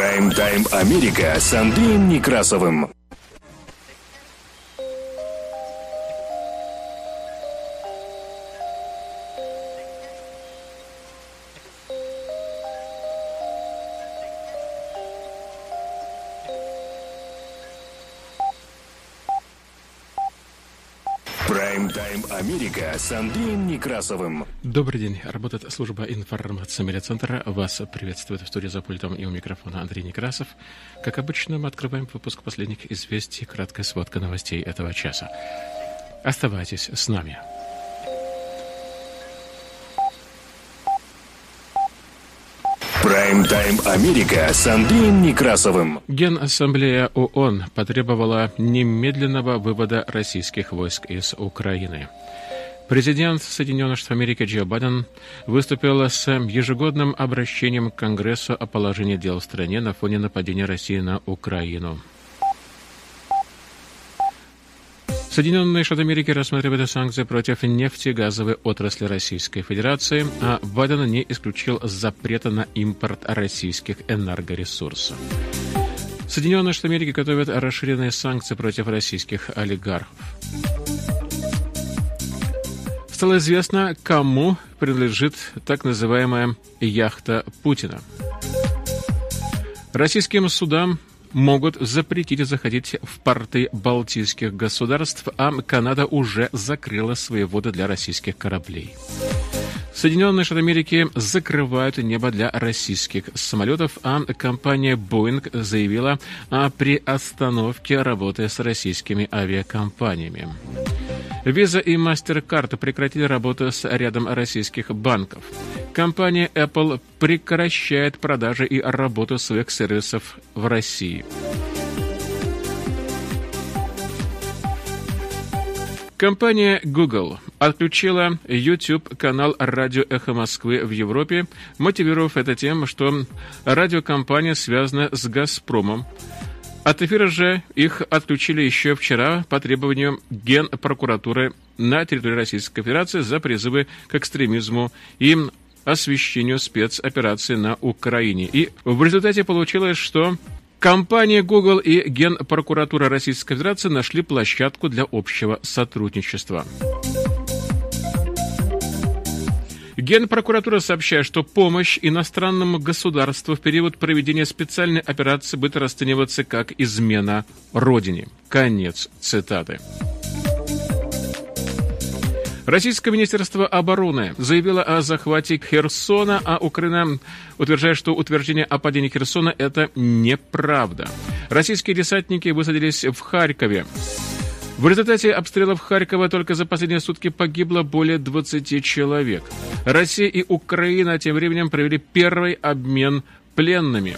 Прайм-тайм Америка с Андреем Некрасовым. Прайм-тайм Америка с Андреем Некрасовым. Добрый день. Работает служба информации медиацентра. Вас приветствует в студии за пультом и у микрофона Андрей Некрасов. Как обычно, мы открываем выпуск последних известий, краткая сводка новостей этого часа. Оставайтесь с нами. Прайм-тайм Америка с Андреем Некрасовым. Генассамблея ООН потребовала немедленного вывода российских войск из Украины. Президент Соединенных Штатов Америки Джо Байден выступил с ежегодным обращением к Конгрессу о положении дел в стране на фоне нападения России на Украину. Соединенные Штаты Америки рассматривают санкции против нефтегазовой отрасли Российской Федерации, а Байден не исключил запрета на импорт российских энергоресурсов. Соединенные Штаты Америки готовят расширенные санкции против российских олигархов. Стало известно, кому принадлежит так называемая яхта Путина. Российским судам могут запретить заходить в порты Балтийских государств, а Канада уже закрыла свои воды для российских кораблей. Соединенные Штаты Америки закрывают небо для российских самолетов, а компания Boeing заявила о приостановке работы с российскими авиакомпаниями. Visa и MasterCard прекратили работу с рядом российских банков. Компания Apple прекращает продажи и работу своих сервисов в России. Компания Google отключила YouTube-канал «Радио Эхо Москвы» в Европе, мотивировав это тем, что радиокомпания связана с «Газпромом», от эфира же их отключили еще вчера по требованию Генпрокуратуры на территории Российской Федерации за призывы к экстремизму и освещению спецоперации на Украине. И в результате получилось, что Компания Google и Генпрокуратура Российской Федерации нашли площадку для общего сотрудничества. Генпрокуратура сообщает, что помощь иностранному государству в период проведения специальной операции будет расцениваться как измена Родине. Конец цитаты. Российское министерство обороны заявило о захвате Херсона, а Украина утверждает, что утверждение о падении Херсона – это неправда. Российские десантники высадились в Харькове. В результате обстрелов Харькова только за последние сутки погибло более 20 человек. Россия и Украина тем временем провели первый обмен пленными.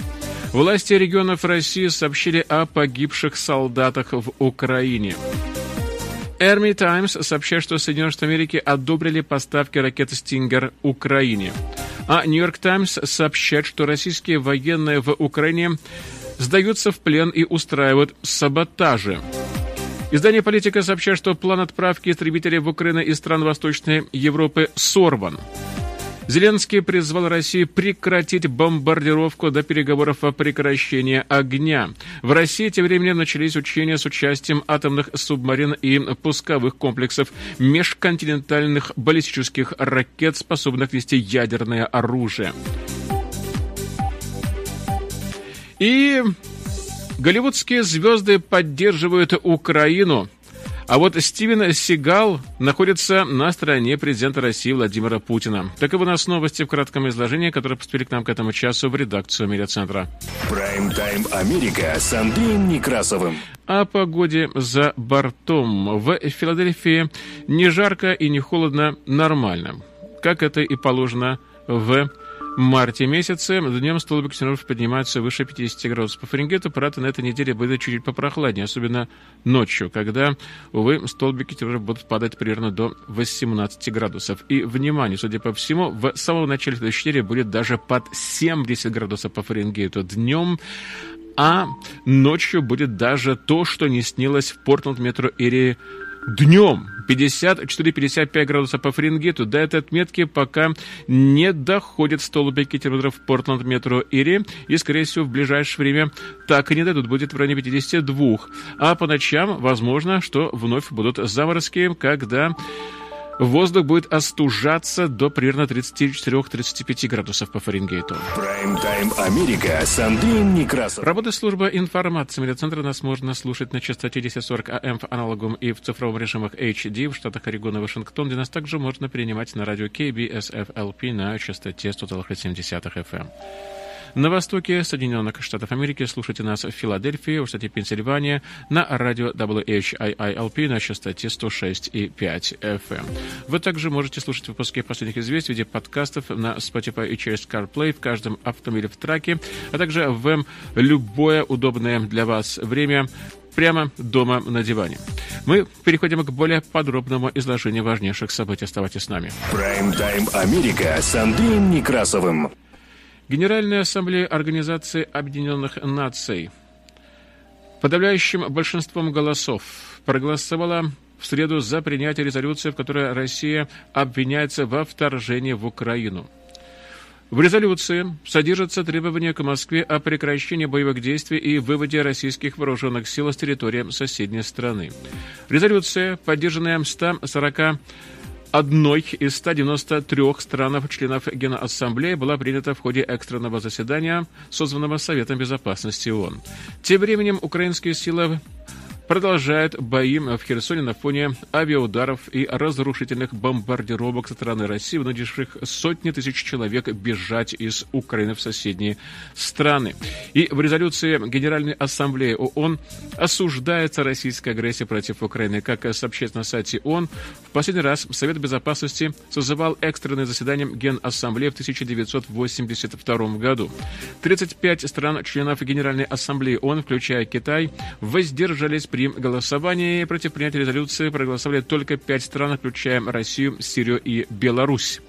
Власти регионов России сообщили о погибших солдатах в Украине. Army Times сообщает, что Соединенные Штаты Америки одобрили поставки ракеты «Стингер» Украине. А Нью-Йорк Таймс сообщает, что российские военные в Украине сдаются в плен и устраивают саботажи. Издание «Политика» сообщает, что план отправки истребителей в Украину из стран Восточной Европы сорван. Зеленский призвал Россию прекратить бомбардировку до переговоров о прекращении огня. В России тем временем начались учения с участием атомных субмарин и пусковых комплексов межконтинентальных баллистических ракет, способных вести ядерное оружие. И Голливудские звезды поддерживают Украину. А вот Стивен Сигал находится на стороне президента России Владимира Путина. Таковы у нас новости в кратком изложении, которые поступили к нам к этому часу в редакцию медиацентра. Прайм-тайм Америка с Андреем Некрасовым. О погоде за бортом. В Филадельфии не жарко и не холодно, нормально. Как это и положено в марте месяце днем столбик температур поднимается выше 50 градусов по Фаренгейту. Правда, на этой неделе будет чуть-чуть попрохладнее, особенно ночью, когда, увы, столбики температур будут падать примерно до 18 градусов. И, внимание, судя по всему, в самом начале следующей недели будет даже под 70 градусов по Фаренгейту днем, а ночью будет даже то, что не снилось в Портленд метро Эри днем. 54-55 градусов по Фаренгейту. До этой отметки пока не доходят столбики термометров Портленд, метро Ири. И, скорее всего, в ближайшее время так и не дойдут. Будет в районе 52. А по ночам, возможно, что вновь будут заморозки, когда Воздух будет остужаться до примерно 34-35 градусов по Фаренгейту. Прайм-тайм Америка с Андреем Некрасовым. Работает служба информации медиацентра. Нас можно слушать на частоте 1040 АМ в аналогом и в цифровом режимах HD в штатах Орегон и Вашингтон, где нас также можно принимать на радио KBSFLP на частоте 100,7 FM. На востоке Соединенных Штатов Америки слушайте нас в Филадельфии, в штате Пенсильвания, на радио WHIILP на частоте 106,5 FM. Вы также можете слушать выпуски последних известий в виде подкастов на Spotify и через CarPlay в каждом автомобиле в траке, а также в любое удобное для вас время прямо дома на диване. Мы переходим к более подробному изложению важнейших событий. Оставайтесь с нами. Прайм-тайм Америка с Андреем Некрасовым. Генеральная ассамблея Организации Объединенных Наций подавляющим большинством голосов проголосовала в среду за принятие резолюции, в которой Россия обвиняется во вторжении в Украину. В резолюции содержатся требования к Москве о прекращении боевых действий и выводе российских вооруженных сил с территории соседней страны. Резолюция, поддержанная 140 одной из 193 странов-членов Генассамблеи была принята в ходе экстренного заседания, созванного Советом Безопасности ООН. Тем временем украинские силы продолжают бои в Херсоне на фоне авиаударов и разрушительных бомбардировок со стороны России, вынудивших сотни тысяч человек бежать из Украины в соседние страны. И в резолюции Генеральной Ассамблеи ООН осуждается российская агрессия против Украины. Как сообщается на сайте ООН, в последний раз Совет Безопасности созывал экстренное заседание Генассамблеи в 1982 году. 35 стран-членов Генеральной Ассамблеи ООН, включая Китай, воздержались при голосовании против принятия резолюции проголосовали только пять стран, включая Россию, Сирию и Беларусь.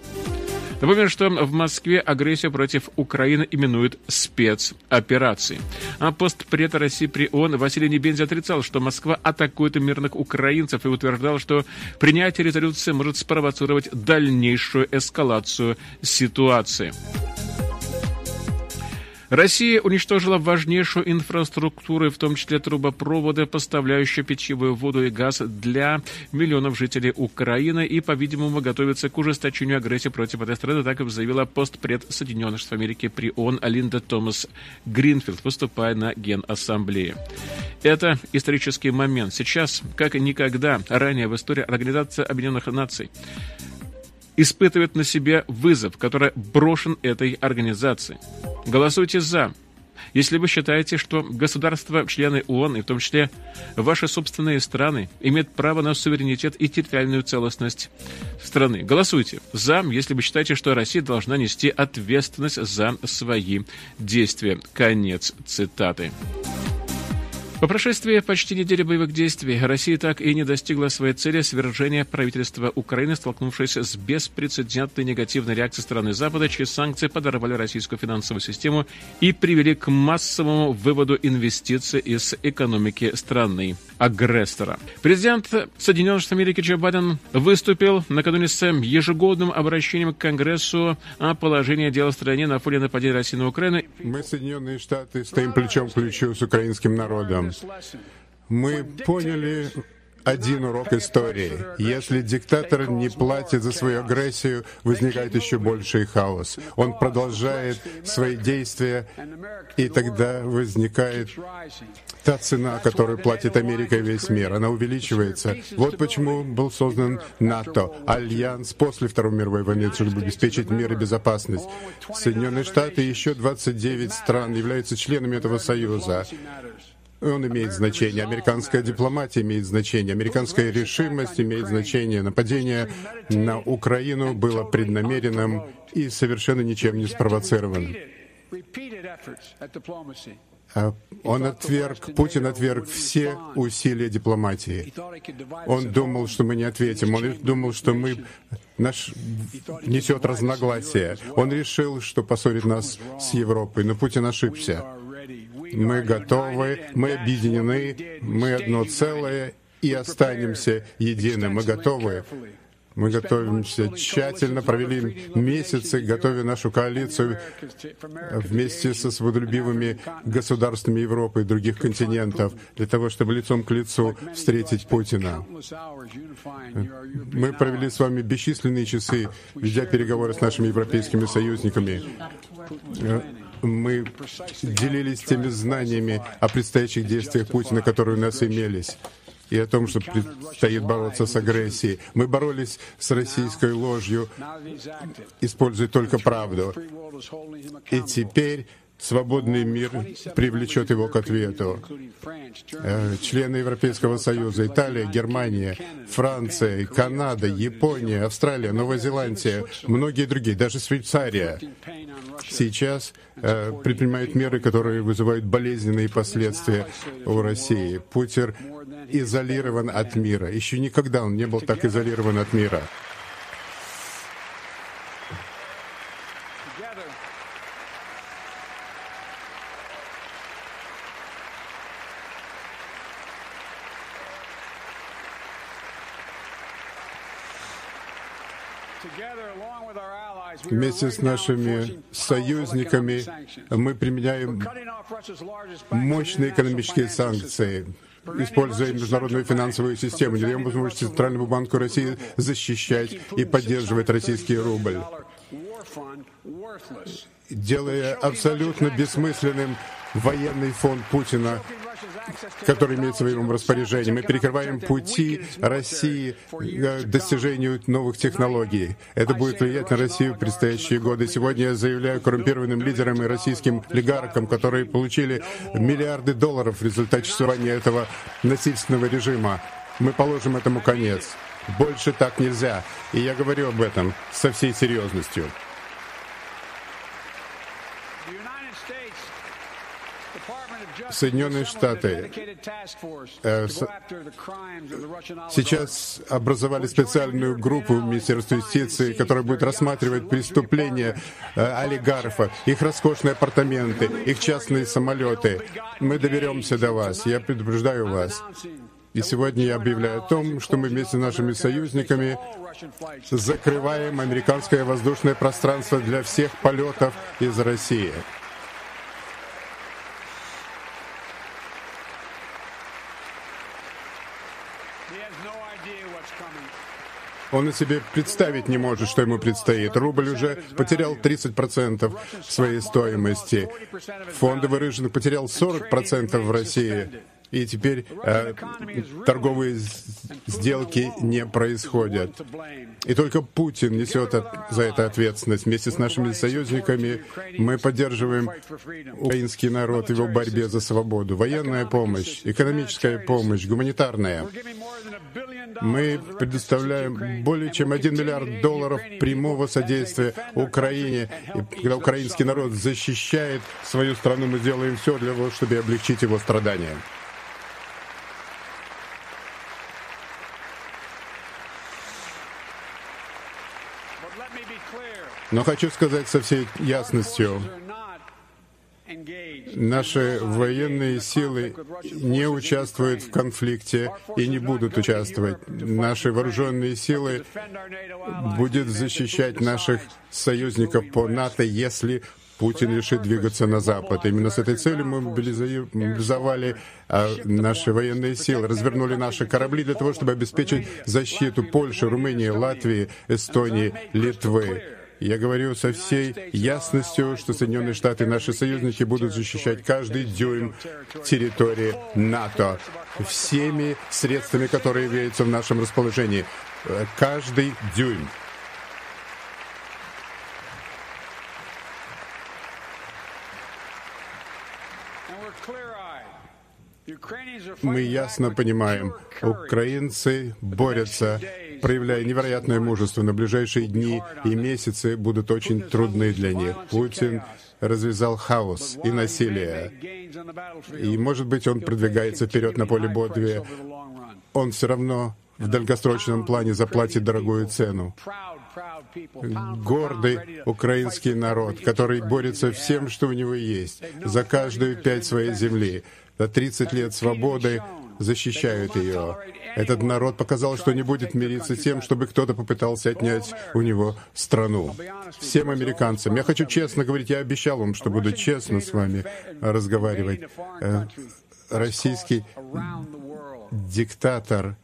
Напомню, что в Москве агрессию против Украины именуют спецоперацией. А постпред России при ООН Василий Небензи отрицал, что Москва атакует мирных украинцев и утверждал, что принятие резолюции может спровоцировать дальнейшую эскалацию ситуации. Россия уничтожила важнейшую инфраструктуру, в том числе трубопроводы, поставляющие питьевую воду и газ для миллионов жителей Украины и, по-видимому, готовится к ужесточению агрессии против этой страны, так и заявила постпред Соединенных Штатов Америки при ООН Алинда Томас Гринфилд, выступая на Генассамблее. Это исторический момент. Сейчас, как никогда ранее в истории Организации Объединенных Наций, испытывает на себе вызов, который брошен этой организацией. Голосуйте «за», если вы считаете, что государства-члены ООН, и в том числе ваши собственные страны, имеют право на суверенитет и территориальную целостность страны. Голосуйте «за», если вы считаете, что Россия должна нести ответственность за свои действия. Конец цитаты. По прошествии почти недели боевых действий Россия так и не достигла своей цели свержения правительства Украины, столкнувшись с беспрецедентной негативной реакцией страны Запада, чьи санкции подорвали российскую финансовую систему и привели к массовому выводу инвестиций из экономики страны агрессора. Президент Соединенных Штатов Америки Джо Байден выступил накануне с ежегодным обращением к Конгрессу о положении дела в стране на фоне нападения России на Украину. Мы, Соединенные Штаты, стоим плечом к плечу с украинским народом. Мы поняли один урок истории. Если диктатор не платит за свою агрессию, возникает еще больший хаос. Он продолжает свои действия, и тогда возникает та цена, которую платит Америка и весь мир. Она увеличивается. Вот почему был создан НАТО, альянс после Второй мировой войны, чтобы обеспечить мир и безопасность. Соединенные Штаты и еще 29 стран являются членами этого союза он имеет значение. Американская дипломатия имеет значение. Американская решимость имеет значение. Нападение на Украину было преднамеренным и совершенно ничем не спровоцированным. А он отверг, Путин отверг все усилия дипломатии. Он думал, что мы не ответим. Он думал, что мы наш несет разногласия. Он решил, что поссорит нас с Европой. Но Путин ошибся. Мы готовы, мы объединены, мы одно целое, и останемся едины. Мы готовы мы готовимся тщательно, провели месяцы, готовя нашу коалицию вместе со свободолюбивыми государствами Европы и других континентов, для того, чтобы лицом к лицу встретить Путина. Мы провели с вами бесчисленные часы, ведя переговоры с нашими европейскими союзниками. Мы делились теми знаниями о предстоящих действиях Путина, которые у нас имелись и о том, что предстоит бороться с агрессией. Мы боролись с российской ложью, используя только правду. И теперь свободный мир привлечет его к ответу. Э, члены Европейского Союза, Италия, Германия, Франция, Канада, Япония, Австралия, Новая Зеландия, многие другие, даже Швейцария сейчас э, предпринимают меры, которые вызывают болезненные последствия у России. Путин изолирован от мира. Еще никогда он не был так изолирован от мира. Вместе с нашими союзниками. Мы применяем мощные экономические санкции используя международную финансовую систему, даем возможности Центральному банку России защищать и поддерживать российский рубль, делая абсолютно бессмысленным военный фонд Путина, который имеет в своем распоряжении. Мы перекрываем пути России к достижению новых технологий. Это будет влиять на Россию в предстоящие годы. Сегодня я заявляю коррумпированным лидерам и российским олигархам, которые получили миллиарды долларов в результате существования этого насильственного режима. Мы положим этому конец. Больше так нельзя. И я говорю об этом со всей серьезностью. Соединенные Штаты э, сейчас образовали специальную группу в Министерстве юстиции, которая будет рассматривать преступления э, их роскошные апартаменты, их частные самолеты. Мы доберемся до вас, я предупреждаю вас. И сегодня я объявляю о том, что мы вместе с нашими союзниками закрываем американское воздушное пространство для всех полетов из России. Он и себе представить не может, что ему предстоит. Рубль уже потерял 30% своей стоимости. Фондовый рынок потерял 40% в России и теперь э, торговые сделки не происходят. И только Путин несет от, за это ответственность. Вместе с нашими союзниками мы поддерживаем украинский народ в его борьбе за свободу. Военная помощь, экономическая помощь, гуманитарная. Мы предоставляем более чем 1 миллиард долларов прямого содействия Украине. И когда украинский народ защищает свою страну, мы делаем все для того, чтобы облегчить его страдания. Но хочу сказать со всей ясностью, наши военные силы не участвуют в конфликте и не будут участвовать. Наши вооруженные силы будут защищать наших союзников по НАТО, если Путин решит двигаться на Запад. Именно с этой целью мы мобилизовали а, наши военные силы, развернули наши корабли для того, чтобы обеспечить защиту Польши, Румынии, Латвии, Эстонии, Литвы. Я говорю со всей ясностью, что Соединенные Штаты и наши союзники будут защищать каждый дюйм территории НАТО всеми средствами, которые имеются в нашем расположении. Каждый дюйм. Мы ясно понимаем, украинцы борются проявляя невероятное мужество. На ближайшие дни и месяцы будут очень трудны для них. Путин развязал хаос и насилие. И, может быть, он продвигается вперед на поле боя. Он все равно в долгосрочном плане заплатит дорогую цену. Гордый украинский народ, который борется всем, что у него есть, за каждую пять своей земли, за 30 лет свободы защищают ее. Этот народ показал, что не будет мириться тем, чтобы кто-то попытался отнять у него страну. Всем американцам. Я хочу честно говорить, я обещал вам, что буду честно с вами разговаривать. Э, российский диктатор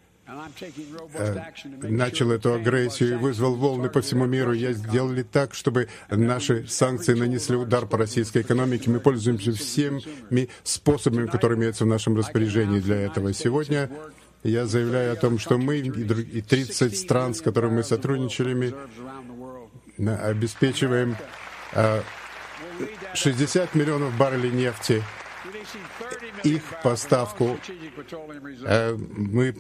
начал эту агрессию и вызвал волны по всему миру. Я сделали так, чтобы наши санкции нанесли удар по российской экономике. Мы пользуемся всеми способами, которые имеются в нашем распоряжении для этого. Сегодня я заявляю о том, что мы и 30 стран, с которыми мы сотрудничали, мы обеспечиваем 60 э, миллионов баррелей нефти их поставку. Э, мы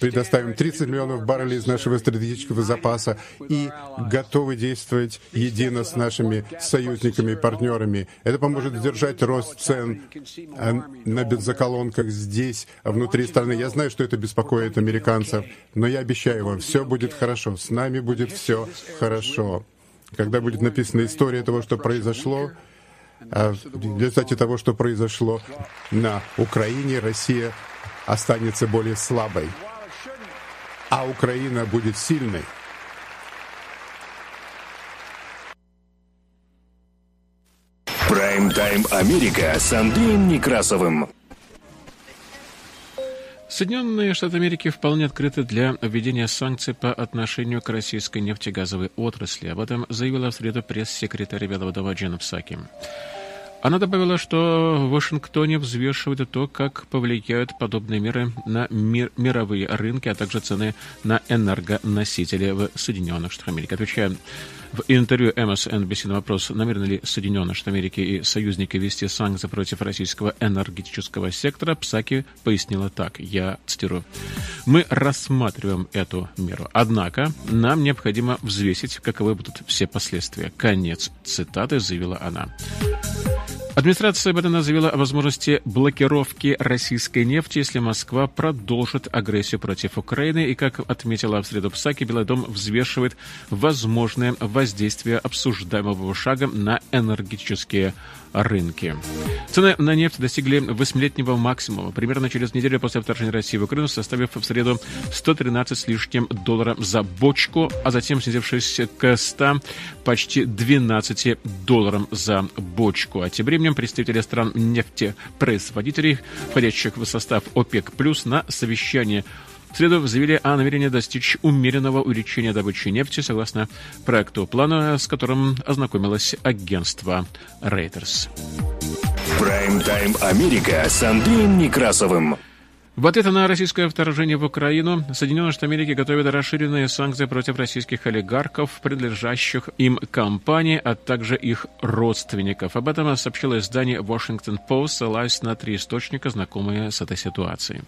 предоставим 30 миллионов баррелей из нашего стратегического запаса и готовы действовать едино с нашими союзниками и партнерами. Это поможет сдержать рост цен э, на бензоколонках здесь, внутри страны. Я знаю, что это беспокоит американцев, но я обещаю вам, все будет хорошо. С нами будет все хорошо. Когда будет написана история того, что произошло, в результате того, что произошло на Украине, Россия останется более слабой, а Украина будет сильной. Прайм-тайм Америка с Андреем Некрасовым. Соединенные Штаты Америки вполне открыты для введения санкций по отношению к российской нефтегазовой отрасли. Об этом заявила в среду пресс-секретарь Белого дома Джена Псаки. Она добавила, что в Вашингтоне взвешивают то, как повлияют подобные меры на мир, мировые рынки, а также цены на энергоносители в Соединенных Штатах Америки. Отвечая в интервью MSNBC на вопрос, намерены ли Соединенные Штаты Америки и союзники вести санкции против российского энергетического сектора, Псаки пояснила так, я цитирую, «Мы рассматриваем эту меру, однако нам необходимо взвесить, каковы будут все последствия». Конец цитаты заявила она. Администрация Байдена заявила о возможности блокировки российской нефти, если Москва продолжит агрессию против Украины. И, как отметила в среду Псаки, Белый дом взвешивает возможное воздействие обсуждаемого шага на энергетические рынки. Цены на нефть достигли восьмилетнего максимума примерно через неделю после вторжения России в Украину, составив в среду 113 с лишним доллара за бочку, а затем снизившись к 100 почти 12 долларам за бочку. А тем временем представители стран нефтепроизводителей, входящих в состав ОПЕК+, на совещании в среду заявили о намерении достичь умеренного увеличения добычи нефти согласно проекту плана, с которым ознакомилось агентство Reuters. Прайм-тайм Америка с Андреем Некрасовым. В ответ на российское вторжение в Украину Соединенные Штаты Америки готовят расширенные санкции против российских олигархов, принадлежащих им компаний, а также их родственников. Об этом сообщило издание Washington Post, ссылаясь на три источника, знакомые с этой ситуацией.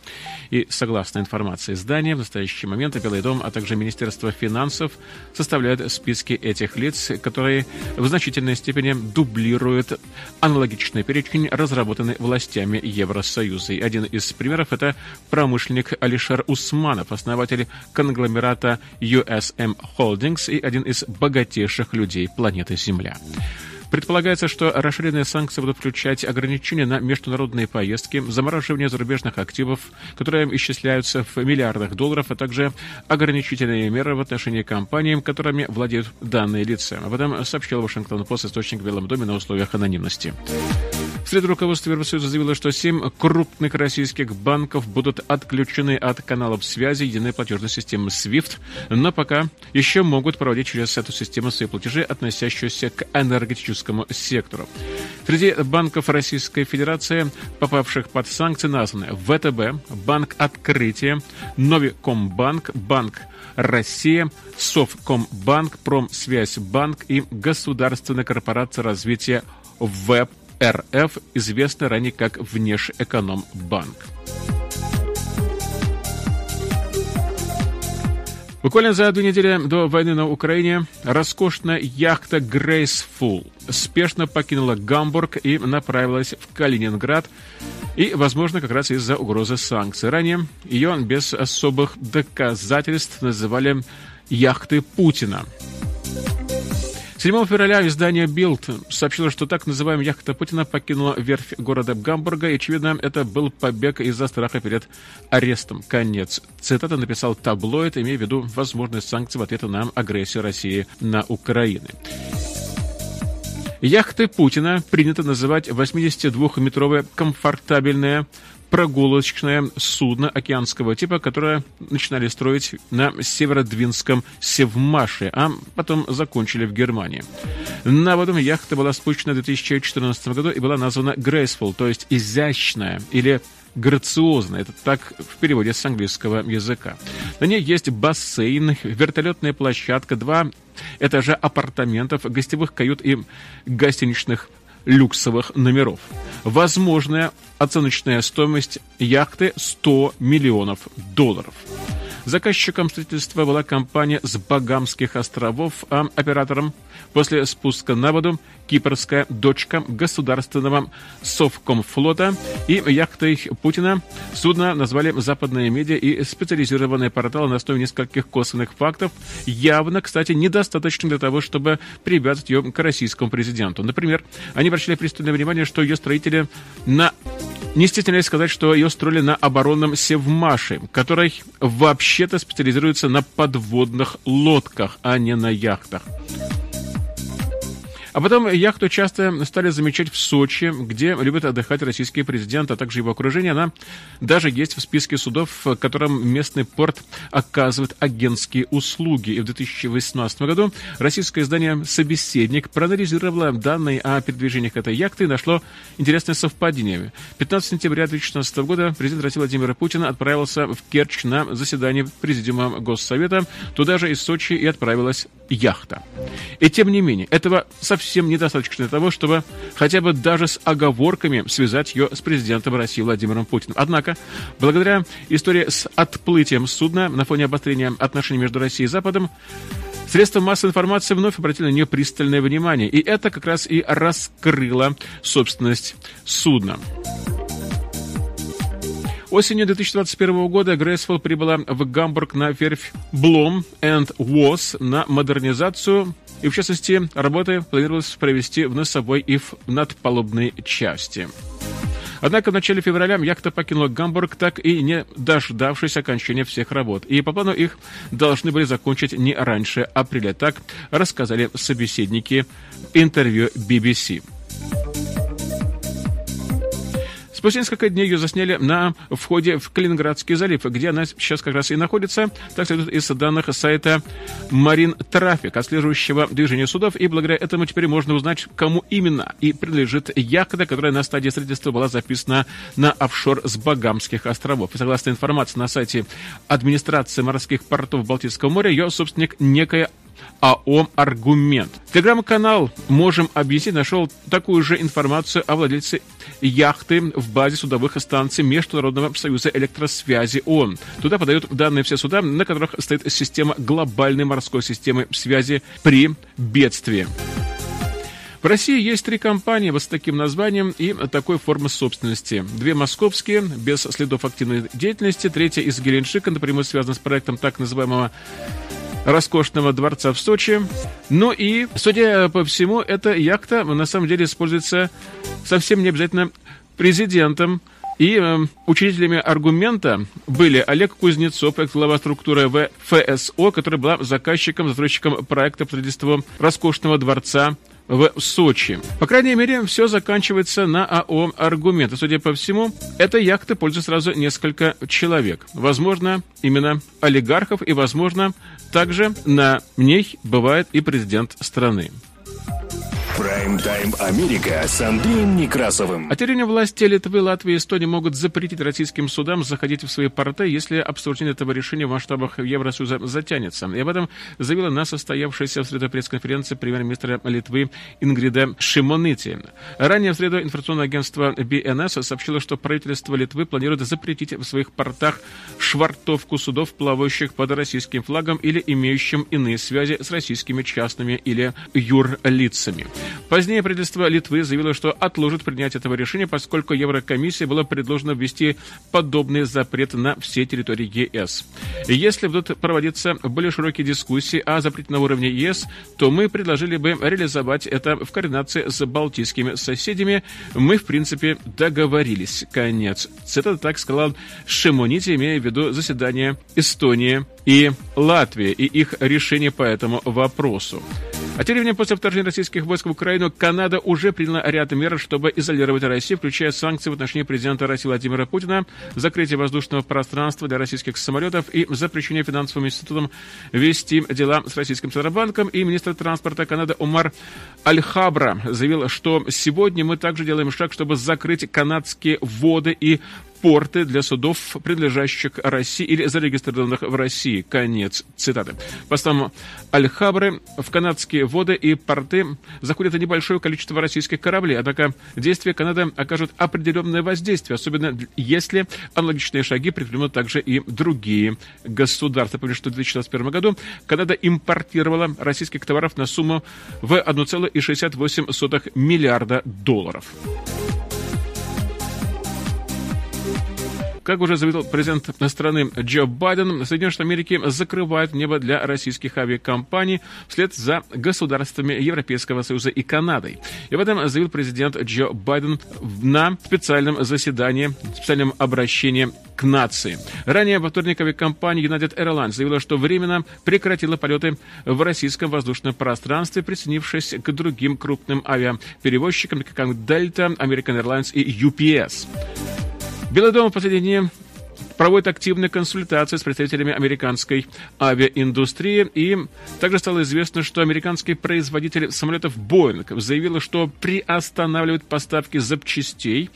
И согласно информации издания, в настоящий момент Белый дом, а также Министерство финансов составляют списки этих лиц, которые в значительной степени дублируют аналогичный перечень, разработанный властями Евросоюза. И один из примеров – это промышленник Алишер Усманов, основатель конгломерата USM Holdings и один из богатейших людей планеты Земля. Предполагается, что расширенные санкции будут включать ограничения на международные поездки, замораживание зарубежных активов, которые исчисляются в миллиардах долларов, а также ограничительные меры в отношении компаний, которыми владеют данные лица. Об этом сообщил Вашингтон-Пост источник в Белом доме на условиях анонимности. В среду руководство Евросоюза заявило, что семь крупных российских банков будут отключены от каналов связи единой платежной системы SWIFT, но пока еще могут проводить через эту систему свои платежи, относящиеся к энергетическому сектору. Среди банков Российской Федерации, попавших под санкции, названы ВТБ, Банк Открытия, Новикомбанк, Банк Россия, Совкомбанк, Промсвязьбанк и Государственная корпорация развития ВЭБ РФ, известный ранее как Внешэкономбанк. Буквально за две недели до войны на Украине роскошная яхта Graceful спешно покинула Гамбург и направилась в Калининград, и, возможно, как раз из-за угрозы санкций. Ранее ее без особых доказательств называли яхты Путина. 7 февраля издание Билд сообщило, что так называемая яхта Путина покинула верфь города Гамбурга, и, очевидно, это был побег из-за страха перед арестом. Конец. Цитата написал таблоид, имея в виду возможность санкций в ответ на агрессию России на Украину. Яхты Путина принято называть 82-метровое комфортабельное прогулочное судно океанского типа, которое начинали строить на Северодвинском Севмаше, а потом закончили в Германии. На воду яхта была спущена в 2014 году и была названа Graceful, то есть изящная или грациозная. Это так в переводе с английского языка. На ней есть бассейн, вертолетная площадка, два этажа апартаментов, гостевых кают и гостиничных люксовых номеров. Возможная оценочная стоимость яхты 100 миллионов долларов. Заказчиком строительства была компания с Багамских островов, а оператором после спуска на воду кипрская дочка государственного Совкомфлота и яхтой Путина. Судно назвали западные медиа и специализированные порталы на основе нескольких косвенных фактов, явно, кстати, недостаточно для того, чтобы привязать ее к российскому президенту. Например, они обращали пристальное внимание, что ее строители на не стеснялись сказать, что ее строили на оборонном Севмаше, который вообще-то специализируется на подводных лодках, а не на яхтах. А потом яхту часто стали замечать в Сочи, где любит отдыхать российский президент, а также его окружение. Она даже есть в списке судов, в котором местный порт оказывает агентские услуги. И в 2018 году российское издание «Собеседник» проанализировало данные о передвижениях этой яхты и нашло интересное совпадение. 15 сентября 2016 года президент России Владимир Путин отправился в Керчь на заседание Президиума Госсовета. Туда же из Сочи и отправилась яхта. И тем не менее, этого совсем недостаточно для того, чтобы хотя бы даже с оговорками связать ее с президентом России Владимиром Путиным. Однако, благодаря истории с отплытием судна на фоне обострения отношений между Россией и Западом, Средства массовой информации вновь обратили на нее пристальное внимание, и это как раз и раскрыло собственность судна. Осенью 2021 года Грейсфолл прибыла в Гамбург на верфь Блом and Воз на модернизацию и, в частности, работы планировалось провести в носовой и в надпалубной части. Однако в начале февраля яхта покинула Гамбург, так и не дождавшись окончания всех работ. И по плану их должны были закончить не раньше апреля. Так рассказали собеседники интервью BBC. Спустя несколько дней ее засняли на входе в Калининградский залив, где она сейчас как раз и находится. Так следует из данных сайта Marine Traffic, отслеживающего движение судов. И благодаря этому теперь можно узнать, кому именно и принадлежит яхта, которая на стадии строительства была записана на офшор с Багамских островов. И согласно информации на сайте администрации морских портов Балтийского моря, ее собственник некая АО «Аргумент». Телеграм-канал «Можем объяснить» нашел такую же информацию о владельце яхты в базе судовых станций Международного союза электросвязи ООН. Туда подают данные все суда, на которых стоит система глобальной морской системы связи при бедствии. В России есть три компании вот с таким названием и такой формы собственности. Две московские, без следов активной деятельности, третья из Геленджика, напрямую связана с проектом так называемого роскошного дворца в Сочи. Ну и, судя по всему, эта яхта на самом деле используется совсем не обязательно президентом. И э, учителями аргумента были Олег Кузнецов, глава структуры ФСО, которая была заказчиком, застройщиком проекта строительства роскошного дворца в Сочи. По крайней мере, все заканчивается на АО «Аргумент». Судя по всему, эта яхта пользуется сразу несколько человек. Возможно, именно олигархов, и, возможно, также на ней бывает и президент страны. Прайм-тайм Америка с Андреем Некрасовым. А теперь власти Литвы, Латвии и Эстонии могут запретить российским судам заходить в свои порты, если обсуждение этого решения в масштабах Евросоюза затянется. И об этом заявила на состоявшейся в среду пресс-конференции премьер-министра Литвы Ингрида Шимонити. Ранее в среду информационное агентство BNS сообщило, что правительство Литвы планирует запретить в своих портах швартовку судов, плавающих под российским флагом или имеющим иные связи с российскими частными или юрлицами. Позднее правительство Литвы заявило, что отложит принятие этого решения, поскольку Еврокомиссии было предложено ввести подобный запрет на все территории ЕС. Если будут проводиться более широкие дискуссии о запрете на уровне ЕС, то мы предложили бы реализовать это в координации с балтийскими соседями. Мы, в принципе, договорились. Конец. Цитата так сказал Шимонити, имея в виду заседание Эстонии и Латвии и их решение по этому вопросу. А тем временем, после вторжения российских войск в Украину, Канада уже приняла ряд мер, чтобы изолировать Россию, включая санкции в отношении президента России Владимира Путина, закрытие воздушного пространства для российских самолетов и запрещение финансовым институтам вести дела с российским Центробанком. И министр транспорта Канады Умар Альхабра заявил, что сегодня мы также делаем шаг, чтобы закрыть канадские воды и порты для судов, принадлежащих России или зарегистрированных в России. Конец цитаты. По словам Аль-Хабры, в канадские воды и порты заходит небольшое количество российских кораблей, однако действия Канады окажут определенное воздействие, особенно если аналогичные шаги предпримут также и другие государства. Помню, что в 2021 году Канада импортировала российских товаров на сумму в 1,68 миллиарда долларов. Как уже заявил президент страны Джо Байден, Соединенные Штаты Америки закрывают небо для российских авиакомпаний вслед за государствами Европейского Союза и Канадой. И в этом заявил президент Джо Байден на специальном заседании, специальном обращении к нации. Ранее во вторник авиакомпания United Airlines заявила, что временно прекратила полеты в российском воздушном пространстве, присоединившись к другим крупным авиаперевозчикам, как Delta, American Airlines и UPS. Белый дом в последние дни проводит активные консультации с представителями американской авиаиндустрии. И также стало известно, что американский производитель самолетов Boeing заявил, что приостанавливает поставки запчастей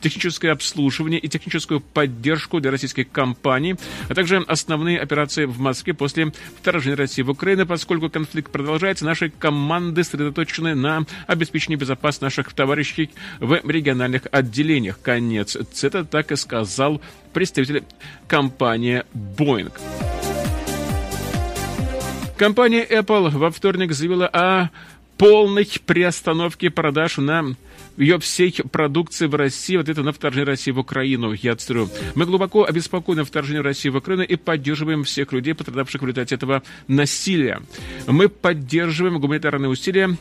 техническое обслуживание и техническую поддержку для российских компаний, а также основные операции в Москве после вторжения России в Украину. Поскольку конфликт продолжается, наши команды сосредоточены на обеспечении безопасности наших товарищей в региональных отделениях. Конец цитаты так и сказал представитель компании Boeing. Компания Apple во вторник заявила о полной приостановке продаж на ее всей продукции в России, вот это на вторжение России в Украину, я цитирую. Мы глубоко обеспокоены вторжением России в Украину и поддерживаем всех людей, пострадавших в результате этого насилия. Мы поддерживаем гуманитарные усилия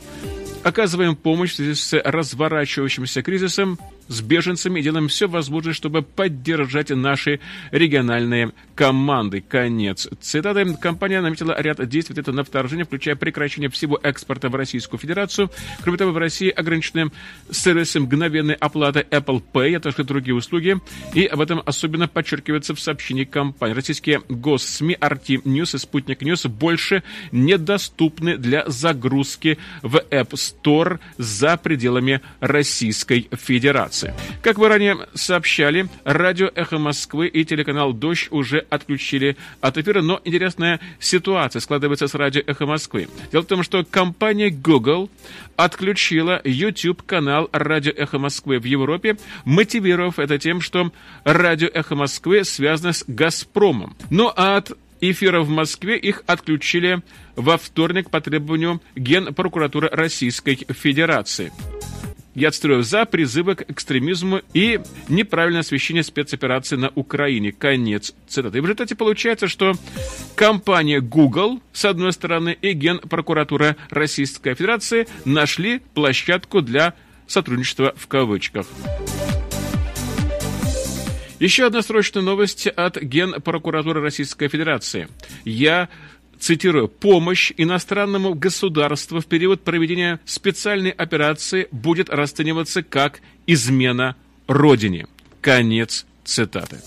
оказываем помощь в связи с разворачивающимся кризисом, с беженцами и делаем все возможное, чтобы поддержать наши региональные команды. Конец цитаты. Компания наметила ряд действий это на вторжение, включая прекращение всего экспорта в Российскую Федерацию. Кроме того, в России ограничены сервисы мгновенной оплаты Apple Pay, а также другие услуги. И об этом особенно подчеркивается в сообщении компании. Российские госсми RT News и Спутник News больше недоступны для загрузки в App Store за пределами Российской Федерации. Как вы ранее сообщали, радио «Эхо Москвы» и телеканал «Дождь» уже отключили от эфира, но интересная ситуация складывается с радио «Эхо Москвы». Дело в том, что компания Google отключила YouTube-канал «Радио Эхо Москвы» в Европе, мотивировав это тем, что радио «Эхо Москвы» связано с «Газпромом». Но от эфира в Москве их отключили во вторник по требованию Генпрокуратуры Российской Федерации. Я отстрою за призывы к экстремизму и неправильное освещение спецоперации на Украине. Конец цитаты. И в результате получается, что компания Google, с одной стороны, и Генпрокуратура Российской Федерации нашли площадку для сотрудничества в кавычках. Еще одна срочная новость от Генпрокуратуры Российской Федерации. Я цитирую, «помощь иностранному государству в период проведения специальной операции будет расцениваться как измена Родине». Конец цитаты.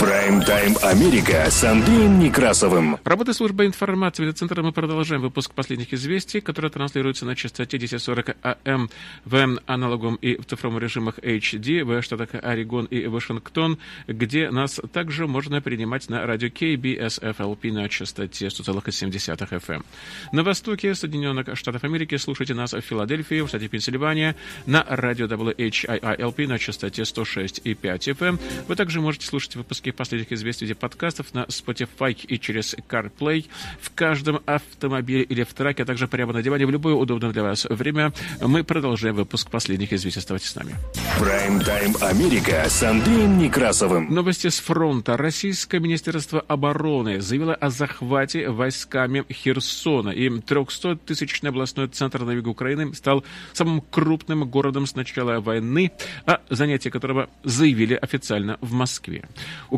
Прайм-тайм Америка с Андреем Некрасовым. Работа службы информации центра мы продолжаем выпуск последних известий, которые транслируются на частоте 1040 АМ в аналоговом и в цифровом режимах HD в штатах Орегон и Вашингтон, где нас также можно принимать на радио KBSFLP на частоте 100,7 FM. На востоке Соединенных Штатов Америки слушайте нас в Филадельфии, в штате Пенсильвания, на радио WHIILP на частоте 106,5 FM. Вы также можете слушать выпуски последних последних известий в виде подкастов на Spotify и через CarPlay в каждом автомобиле или в траке, а также прямо на диване в любое удобное для вас время. Мы продолжаем выпуск последних известий. Оставайтесь с нами. Прайм-тайм Америка с Андреем Некрасовым. Новости с фронта. Российское Министерство обороны заявило о захвате войсками Херсона. И 300-тысячный областной центр на юге Украины стал самым крупным городом с начала войны, о занятии которого заявили официально в Москве.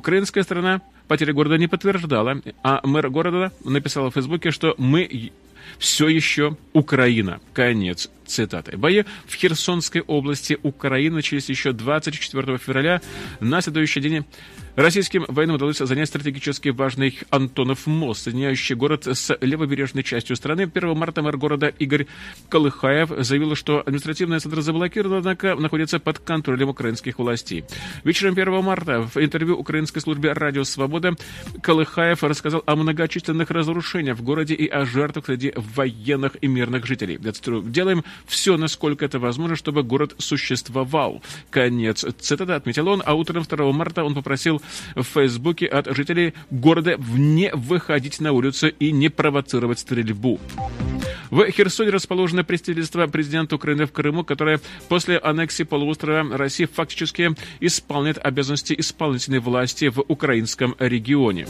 Украинская сторона потери города не подтверждала, а мэр города написал в Фейсбуке, что мы все еще Украина. Конец цитаты. Бои в Херсонской области Украины начались еще 24 февраля. На следующий день Российским военным удалось занять стратегически важный Антонов мост, соединяющий город с левобережной частью страны. 1 марта мэр города Игорь Колыхаев заявил, что административный центр заблокирован, однако находится под контролем украинских властей. Вечером 1 марта в интервью украинской службе «Радио Свобода» Колыхаев рассказал о многочисленных разрушениях в городе и о жертвах среди военных и мирных жителей. «Делаем все, насколько это возможно, чтобы город существовал». Конец цитаты отметил он, а утром 2 марта он попросил в Фейсбуке от жителей города не выходить на улицу и не провоцировать стрельбу. В Херсоне расположено представительство президента Украины в Крыму, которое после аннексии полуострова России фактически исполняет обязанности исполнительной власти в украинском регионе.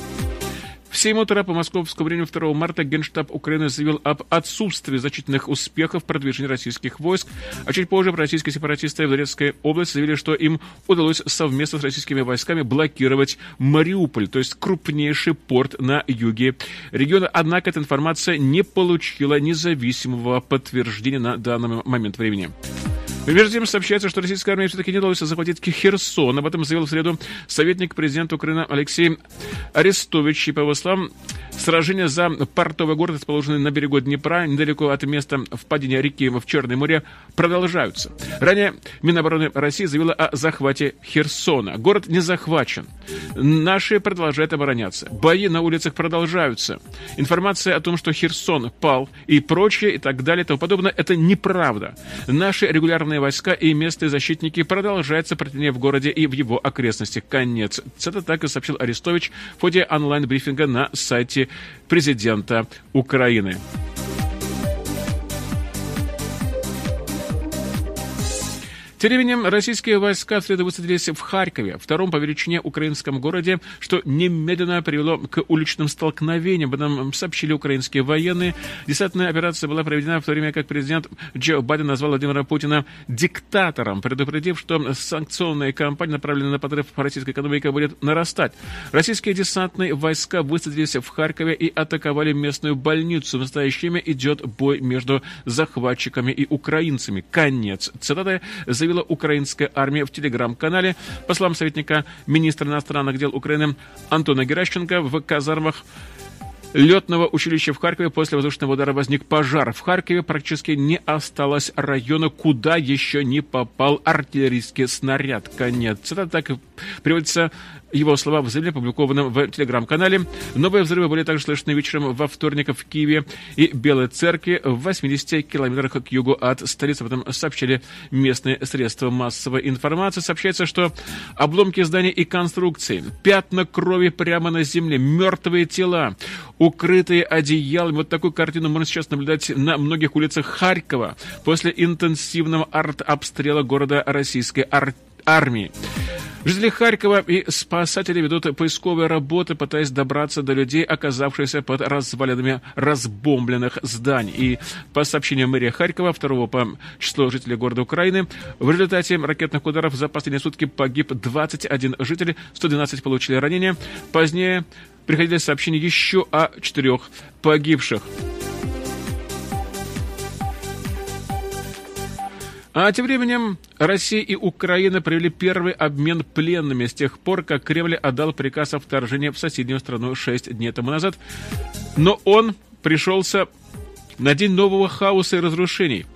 В 7 утра по московскому времени 2 марта Генштаб Украины заявил об отсутствии значительных успехов в продвижении российских войск, а чуть позже российские сепаратисты в Донецкой области заявили, что им удалось совместно с российскими войсками блокировать Мариуполь, то есть крупнейший порт на юге региона. Однако эта информация не получила независимого подтверждения на данный момент времени. Между тем сообщается, что российская армия все-таки не удалось захватить Херсон. Об этом заявил в среду советник президента Украины Алексей Арестович. И по его словам, Сражения за портовый город, расположенный на берегу Днепра, недалеко от места впадения реки в Черное море, продолжаются. Ранее Минобороны России заявила о захвате Херсона. Город не захвачен. Наши продолжают обороняться. Бои на улицах продолжаются. Информация о том, что Херсон пал и прочее и так далее и тому подобное, это неправда. Наши регулярные войска и местные защитники продолжают сопротивление в городе и в его окрестностях. Конец. Это так и сообщил Арестович в ходе онлайн-брифинга на сайте президента Украины. Тем временем российские войска в среду высадились в Харькове, втором по величине украинском городе, что немедленно привело к уличным столкновениям. Об этом сообщили украинские военные. Десантная операция была проведена в то время, как президент Джо Байден назвал Владимира Путина диктатором, предупредив, что санкционная кампания, направленная на подрыв российской экономики, будет нарастать. Российские десантные войска высадились в Харькове и атаковали местную больницу. В настоящее время идет бой между захватчиками и украинцами. Конец. Цитата заявил заявила украинская армия в телеграм-канале. По словам советника министра иностранных дел Украины Антона Геращенко, в казармах летного училища в Харькове после воздушного удара возник пожар. В Харькове практически не осталось района, куда еще не попал артиллерийский снаряд. Конец. Это так приводится его слова в заявлении, опубликованном в телеграм-канале. Новые взрывы были также слышны вечером во вторник в Киеве и Белой Церкви в 80 километрах к югу от столицы. Об этом сообщили местные средства массовой информации. Сообщается, что обломки зданий и конструкций, пятна крови прямо на земле, мертвые тела, укрытые одеялами. Вот такую картину можно сейчас наблюдать на многих улицах Харькова после интенсивного арт-обстрела города российской армии. Жители Харькова и спасатели ведут поисковые работы, пытаясь добраться до людей, оказавшихся под развалинами разбомбленных зданий. И по сообщению мэрии Харькова, второго по числу жителей города Украины, в результате ракетных ударов за последние сутки погиб 21 житель, 112 получили ранения. Позднее приходили сообщения еще о четырех погибших. А тем временем Россия и Украина провели первый обмен пленными с тех пор, как Кремль отдал приказ о вторжении в соседнюю страну шесть дней тому назад. Но он пришелся на день нового хаоса и разрушений,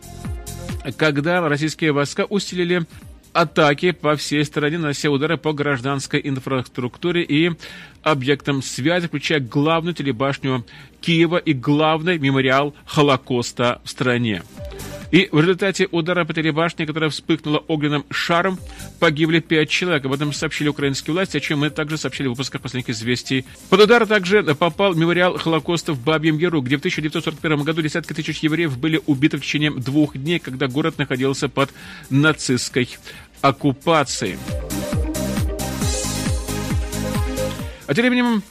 когда российские войска усилили атаки по всей стране, нанося удары по гражданской инфраструктуре и объектам связи, включая главную телебашню Киева и главный мемориал Холокоста в стране. И в результате удара по телебашне, которая вспыхнула огненным шаром, погибли пять человек. Об этом сообщили украинские власти, о чем мы также сообщили в выпусках последних известий. Под удар также попал мемориал Холокоста в Бабьем Яру, где в 1941 году десятки тысяч евреев были убиты в течение двух дней, когда город находился под нацистской оккупацией. А тем временем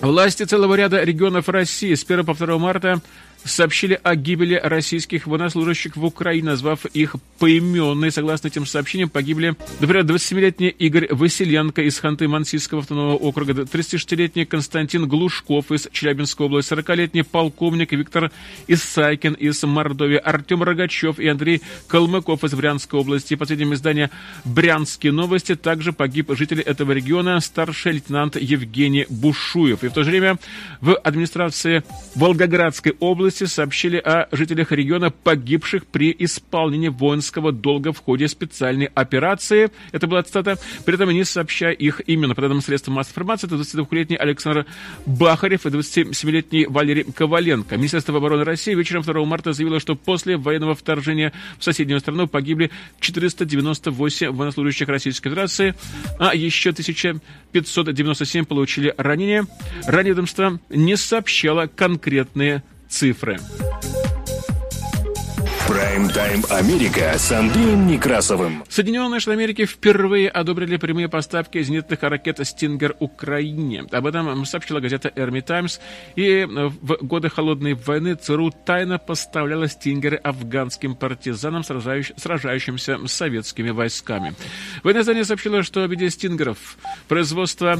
власти целого ряда регионов России с 1 по 2 марта сообщили о гибели российских военнослужащих в Украине, назвав их поименные. Согласно этим сообщениям, погибли, например, 27-летний Игорь Василенко из Ханты-Мансийского автономного округа, 36-летний Константин Глушков из Челябинской области, 40-летний полковник Виктор Исайкин из Мордовии, Артем Рогачев и Андрей Калмыков из Брянской области. В последнем издании «Брянские новости» также погиб житель этого региона, старший лейтенант Евгений Бушуев. И в то же время в администрации Волгоградской области области сообщили о жителях региона, погибших при исполнении воинского долга в ходе специальной операции. Это была цитата. При этом не сообщая их именно. По данным средств массовой информации, это 22-летний Александр Бахарев и 27-летний Валерий Коваленко. Министерство обороны России вечером 2 марта заявило, что после военного вторжения в соседнюю страну погибли 498 военнослужащих Российской Федерации, а еще 1597 получили ранения. Ранее ведомство не сообщало конкретные цифры. Прайм-тайм Америка с Андреем Некрасовым. Соединенные Штаты Америки впервые одобрили прямые поставки зенитных ракет «Стингер» Украине. Об этом сообщила газета «Эрми Таймс». И в годы Холодной войны ЦРУ тайно поставляла «Стингеры» афганским партизанам, сражающимся с советскими войсками. Военное издание сообщило, что в виде «Стингеров» производство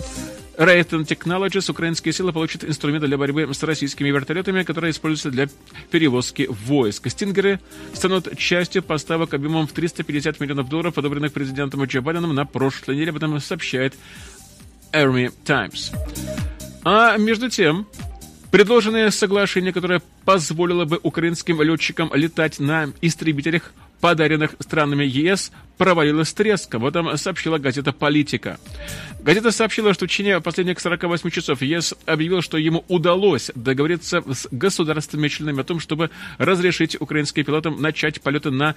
Raytheon Technologies украинские силы получат инструменты для борьбы с российскими вертолетами, которые используются для перевозки войск. «Стингеры» станут частью поставок объемом в 350 миллионов долларов, одобренных президентом Джо Байденом на прошлой неделе, об этом сообщает Army Times. А между тем, предложенное соглашение, которое позволило бы украинским летчикам летать на истребителях, подаренных странами ЕС, провалилась треском. Об этом сообщила газета «Политика». Газета сообщила, что в течение последних 48 часов ЕС объявил, что ему удалось договориться с государственными членами о том, чтобы разрешить украинским пилотам начать полеты на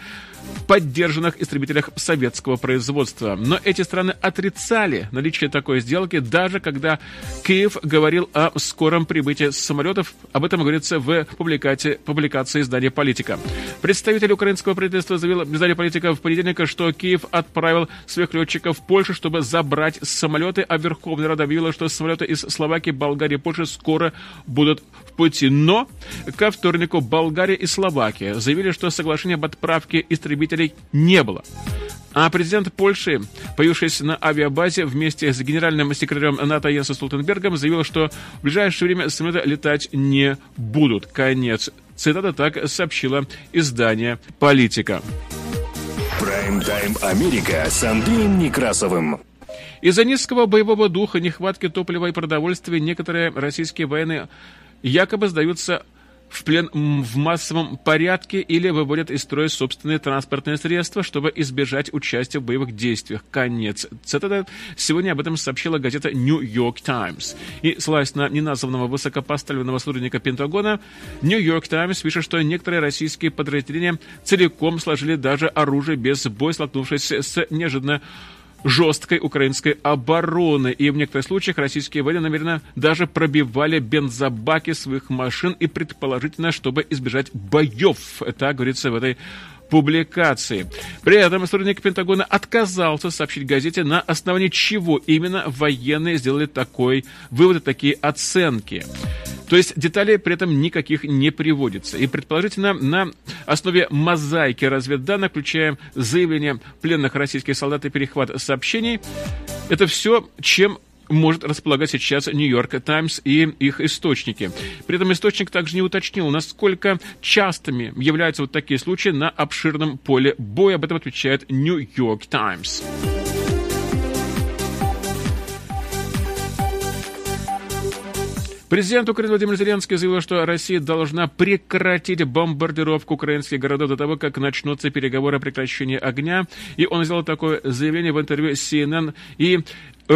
поддержанных истребителях советского производства. Но эти страны отрицали наличие такой сделки, даже когда Киев говорил о скором прибытии самолетов. Об этом говорится в публикации, публикации издания «Политика». Представитель украинского правительства заявил в издании «Политика» в понедельник, что Киев отправил своих летчиков в Польшу, чтобы забрать самолеты, а Верховная Рада объявила, что самолеты из Словакии, Болгарии и Польши скоро будут в пути. Но ко вторнику Болгария и Словакия заявили, что соглашения об отправке истребителей не было. А президент Польши, появившись на авиабазе вместе с генеральным секретарем НАТО Йенсом Столтенбергом, заявил, что в ближайшее время самолеты летать не будут. Конец. Цитата так сообщила издание «Политика». Прайм-тайм Америка с Андреем Некрасовым. Из-за низкого боевого духа, нехватки топлива и продовольствия некоторые российские военные якобы сдаются в плен в массовом порядке или выводят из строя собственные транспортные средства, чтобы избежать участия в боевых действиях. Конец цитата. Сегодня об этом сообщила газета New York Times. И, ссылаясь на неназванного высокопоставленного сотрудника Пентагона, New York Times пишет, что некоторые российские подразделения целиком сложили даже оружие без боя, столкнувшись с неожиданно жесткой украинской обороны. И в некоторых случаях российские военные намеренно даже пробивали бензобаки своих машин и предположительно, чтобы избежать боев. Это говорится в этой публикации. При этом сотрудник Пентагона отказался сообщить газете, на основании чего именно военные сделали такой вывод, такие оценки. То есть деталей при этом никаких не приводится. И предположительно на основе мозаики разведданных, включая заявления пленных российских солдат и перехват сообщений, это все, чем может располагать сейчас Нью-Йорк Таймс и их источники. При этом источник также не уточнил, насколько частыми являются вот такие случаи на обширном поле боя. Об этом отвечает Нью-Йорк Таймс. Президент Украины Владимир Зеленский заявил, что Россия должна прекратить бомбардировку украинских городов до того, как начнутся переговоры о прекращении огня. И он сделал такое заявление в интервью CNN и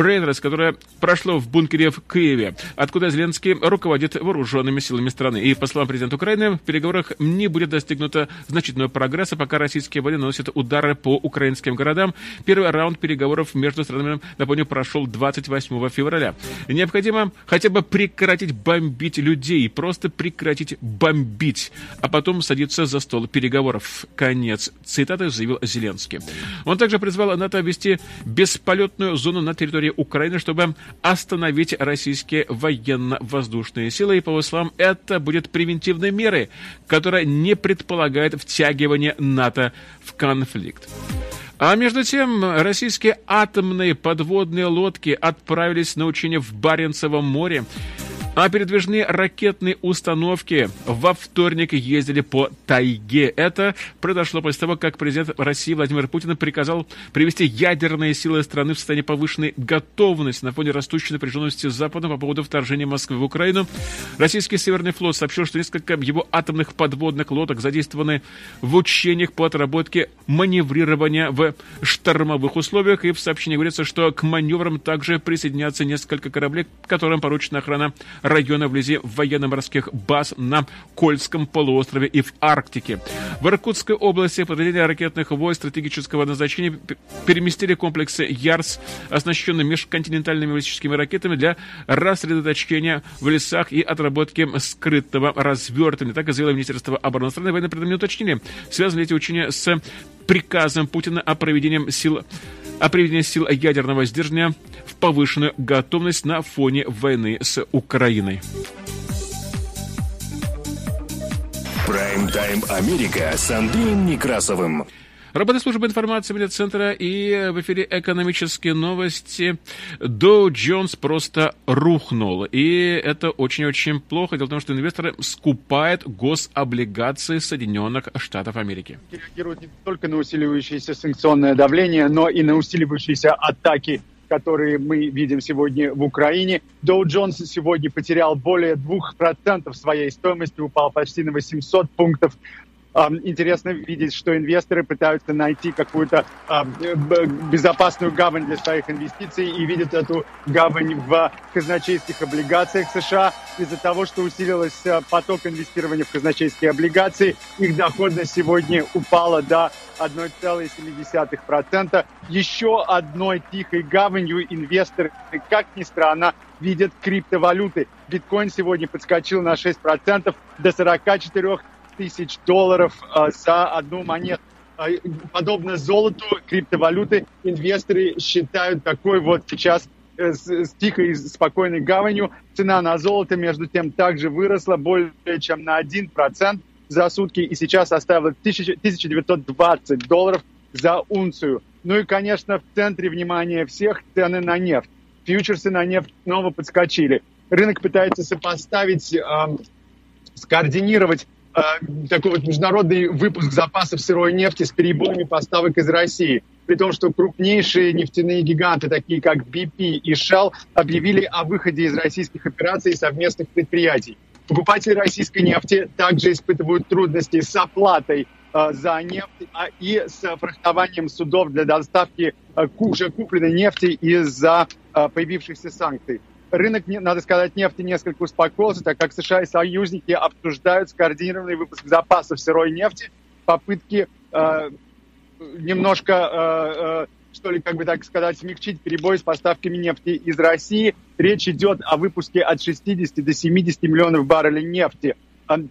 Рейнерс, которое прошло в бункере в Киеве, откуда Зеленский руководит вооруженными силами страны. И, по словам президента Украины, в переговорах не будет достигнуто значительного прогресса, пока российские военные наносят удары по украинским городам. Первый раунд переговоров между странами, напомню, прошел 28 февраля. Необходимо хотя бы прекратить бомбить людей, просто прекратить бомбить, а потом садиться за стол переговоров. Конец цитаты заявил Зеленский. Он также призвал НАТО ввести бесполетную зону на территории Украины, чтобы остановить российские военно-воздушные силы. И, по словам, это будет превентивной мерой, которая не предполагает втягивание НАТО в конфликт. А между тем, российские атомные подводные лодки отправились на учение в Баренцевом море. А передвижные ракетные установки во вторник ездили по тайге. Это произошло после того, как президент России Владимир Путин приказал привести ядерные силы страны в состояние повышенной готовности на фоне растущей напряженности с Западом по поводу вторжения Москвы в Украину. Российский Северный флот сообщил, что несколько его атомных подводных лодок задействованы в учениях по отработке маневрирования в штормовых условиях. И в сообщении говорится, что к маневрам также присоединятся несколько кораблей, которым поручена охрана района вблизи военно-морских баз на Кольском полуострове и в Арктике. В Иркутской области подразделения ракетных войск стратегического назначения переместили комплексы ЯРС, оснащенные межконтинентальными баллистическими ракетами для рассредоточения в лесах и отработки скрытого развертывания. Так заявило Министерство обороны страны. Военные предметы уточнили, связаны ли эти учения с приказом Путина о проведении сил о приведении сил ядерного сдерживания в повышенную готовность на фоне войны с Украиной. Прайм-тайм Америка с Андреем Некрасовым. Работа службы информации медиацентра и в эфире экономические новости. Dow Jones просто рухнул. И это очень-очень плохо. Дело в том, что инвесторы скупают гособлигации Соединенных Штатов Америки. Реагируют не только на усиливающееся санкционное давление, но и на усиливающиеся атаки которые мы видим сегодня в Украине. Dow Jones сегодня потерял более 2% своей стоимости, упал почти на 800 пунктов интересно видеть, что инвесторы пытаются найти какую-то безопасную гавань для своих инвестиций и видят эту гавань в казначейских облигациях США. Из-за того, что усилился поток инвестирования в казначейские облигации, их доходность сегодня упала до 1,7%. Еще одной тихой гаванью инвесторы, как ни странно, видят криптовалюты. Биткоин сегодня подскочил на 6% до 44 тысяч долларов а, за одну монету. А, подобно золоту, криптовалюты инвесторы считают такой вот сейчас э, с, с тихой спокойной гаванью. Цена на золото, между тем, также выросла более чем на 1% за сутки и сейчас составила 1920 долларов за унцию. Ну и, конечно, в центре внимания всех цены на нефть. Фьючерсы на нефть снова подскочили. Рынок пытается сопоставить, э, скоординировать Э, такой вот международный выпуск запасов сырой нефти с перебоями поставок из России. При том, что крупнейшие нефтяные гиганты, такие как BP и Shell, объявили о выходе из российских операций и совместных предприятий. Покупатели российской нефти также испытывают трудности с оплатой э, за нефть а и с фрахтованием судов для доставки э, уже купленной нефти из-за э, появившихся санкций рынок, надо сказать, нефти несколько успокоился, так как США и союзники обсуждают скоординированный выпуск запасов сырой нефти, попытки э, немножко, э, э, что ли, как бы так сказать, смягчить перебой с поставками нефти из России. Речь идет о выпуске от 60 до 70 миллионов баррелей нефти.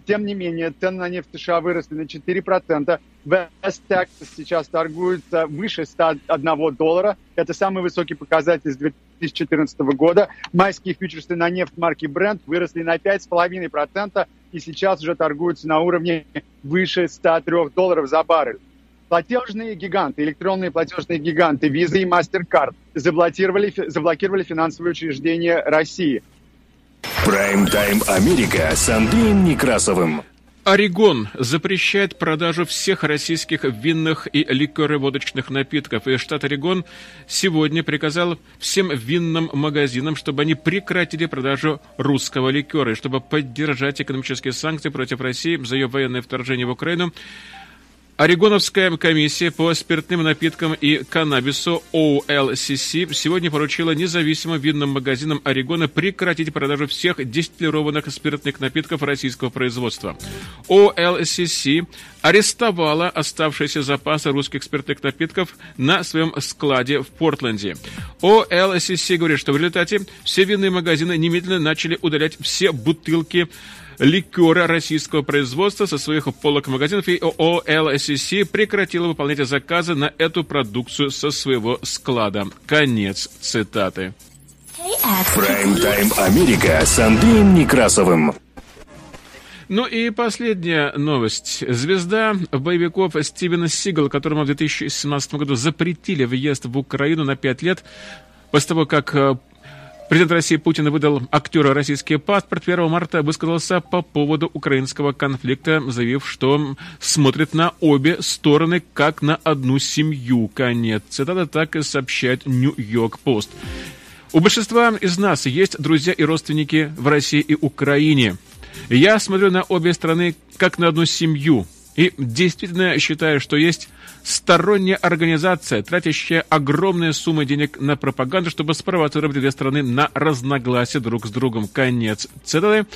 Тем не менее, цены на нефть США выросли на 4%. West Texas сейчас торгуется выше 101 доллара. Это самый высокий показатель с 2014 года. Майские фьючерсы на нефть марки Brent выросли на 5,5% и сейчас уже торгуются на уровне выше 103 долларов за баррель. Платежные гиганты, электронные платежные гиганты Visa и MasterCard заблокировали, заблокировали финансовые учреждения России – Прайм-тайм Америка с Андреем Некрасовым. Орегон запрещает продажу всех российских винных и ликероводочных напитков. И штат Орегон сегодня приказал всем винным магазинам, чтобы они прекратили продажу русского ликера. И чтобы поддержать экономические санкции против России за ее военное вторжение в Украину, Орегоновская комиссия по спиртным напиткам и каннабису OLCC сегодня поручила независимым винным магазинам Орегона прекратить продажу всех дистиллированных спиртных напитков российского производства. OLCC арестовала оставшиеся запасы русских спиртных напитков на своем складе в Портленде. OLCC говорит, что в результате все винные магазины немедленно начали удалять все бутылки ликера российского производства со своих полок магазинов, и ООО ЛСС прекратила выполнять заказы на эту продукцию со своего склада. Конец цитаты. Прайм-тайм Америка с Андреем Некрасовым. Ну и последняя новость. Звезда боевиков Стивена Сигала, которому в 2017 году запретили въезд в Украину на 5 лет, после того, как э, Президент России Путин выдал актеру российский паспорт 1 марта, высказался по поводу украинского конфликта, заявив, что смотрит на обе стороны как на одну семью. Конец. Цитата так и сообщает Нью-Йорк Пост. У большинства из нас есть друзья и родственники в России и Украине. Я смотрю на обе страны как на одну семью. И действительно считаю, что есть сторонняя организация, тратящая огромные суммы денег на пропаганду, чтобы спровоцировать две страны на разногласия друг с другом. Конец цитаты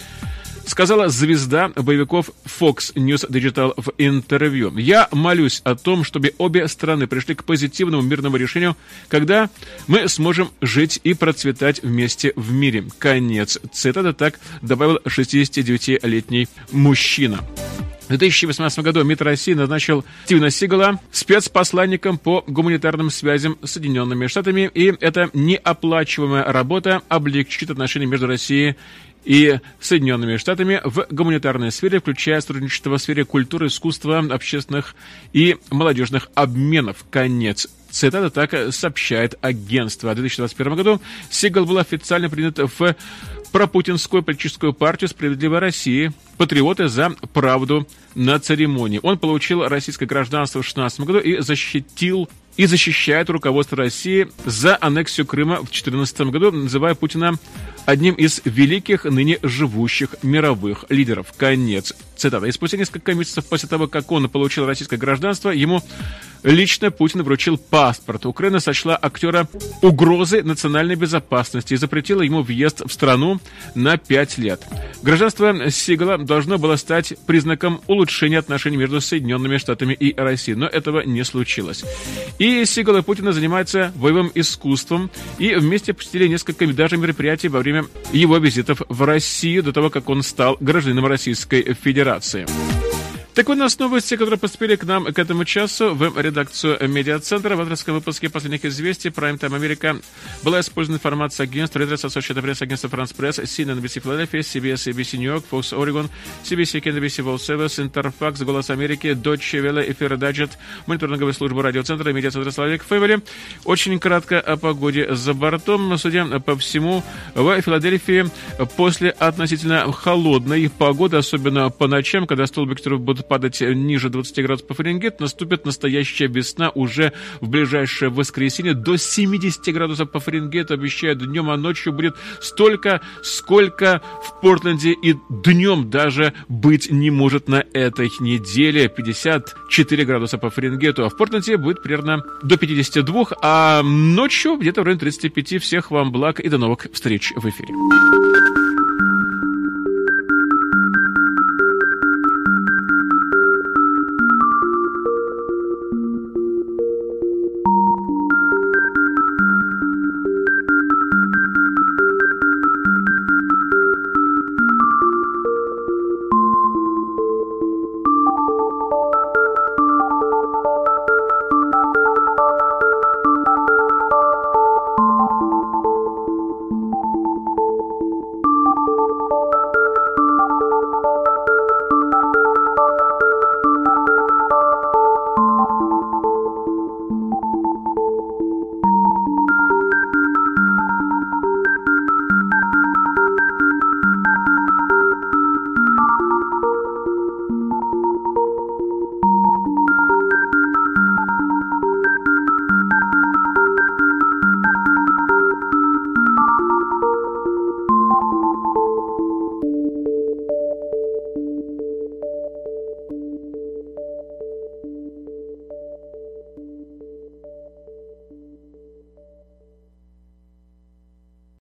сказала звезда боевиков Fox News Digital в интервью. «Я молюсь о том, чтобы обе страны пришли к позитивному мирному решению, когда мы сможем жить и процветать вместе в мире». Конец цитаты так добавил 69-летний мужчина. В 2018 году МИД России назначил Стивена Сигала спецпосланником по гуманитарным связям с Соединенными Штатами, и эта неоплачиваемая работа облегчит отношения между Россией и Соединенными Штатами в гуманитарной сфере, включая сотрудничество в сфере культуры, искусства, общественных и молодежных обменов. Конец Цитата так сообщает агентство. В 2021 году Сигал был официально принят в пропутинскую политическую партию «Справедливая Россия», патриоты за правду на церемонии. Он получил российское гражданство в 2016 году и защитил и защищает руководство России за аннексию Крыма в 2014 году, называя Путина одним из великих ныне живущих мировых лидеров. Конец цитата. И спустя несколько месяцев после того, как он получил российское гражданство, ему лично Путин вручил паспорт. Украина сочла актера угрозой национальной безопасности и запретила ему въезд в страну на пять лет. Гражданство Сигала должно было стать признаком улучшения отношений между Соединенными Штатами и Россией, но этого не случилось. И И Путина занимаются боевым искусством и вместе посетили несколько даже мероприятий во время его визитов в Россию до того, как он стал гражданином Российской Федерации. Так вот, у нас новости, которые поступили к нам к этому часу в редакцию медиацентра. В авторском выпуске последних известий Prime Time America была использована информация агентства Reuters, Associated Press, агентства France Press, CNN, NBC Philadelphia, CBS, ABC New York, Fox Oregon, CBC, NBC World Service, Interfax, Голос Америки, Deutsche Welle, Эфир Даджет, мониторинговая служба радиоцентра, медиацентра Славик Фэвели. Очень кратко о погоде за бортом. Судя по всему, в Филадельфии после относительно холодной погоды, особенно по ночам, когда столбики будут падать ниже 20 градусов по Фаренгейту, наступит настоящая весна уже в ближайшее воскресенье. До 70 градусов по Фаренгейту обещают днем, а ночью будет столько, сколько в Портленде и днем даже быть не может на этой неделе. 54 градуса по Фаренгейту, а в Портленде будет примерно до 52, а ночью где-то в районе 35. Всех вам благ и до новых встреч в эфире.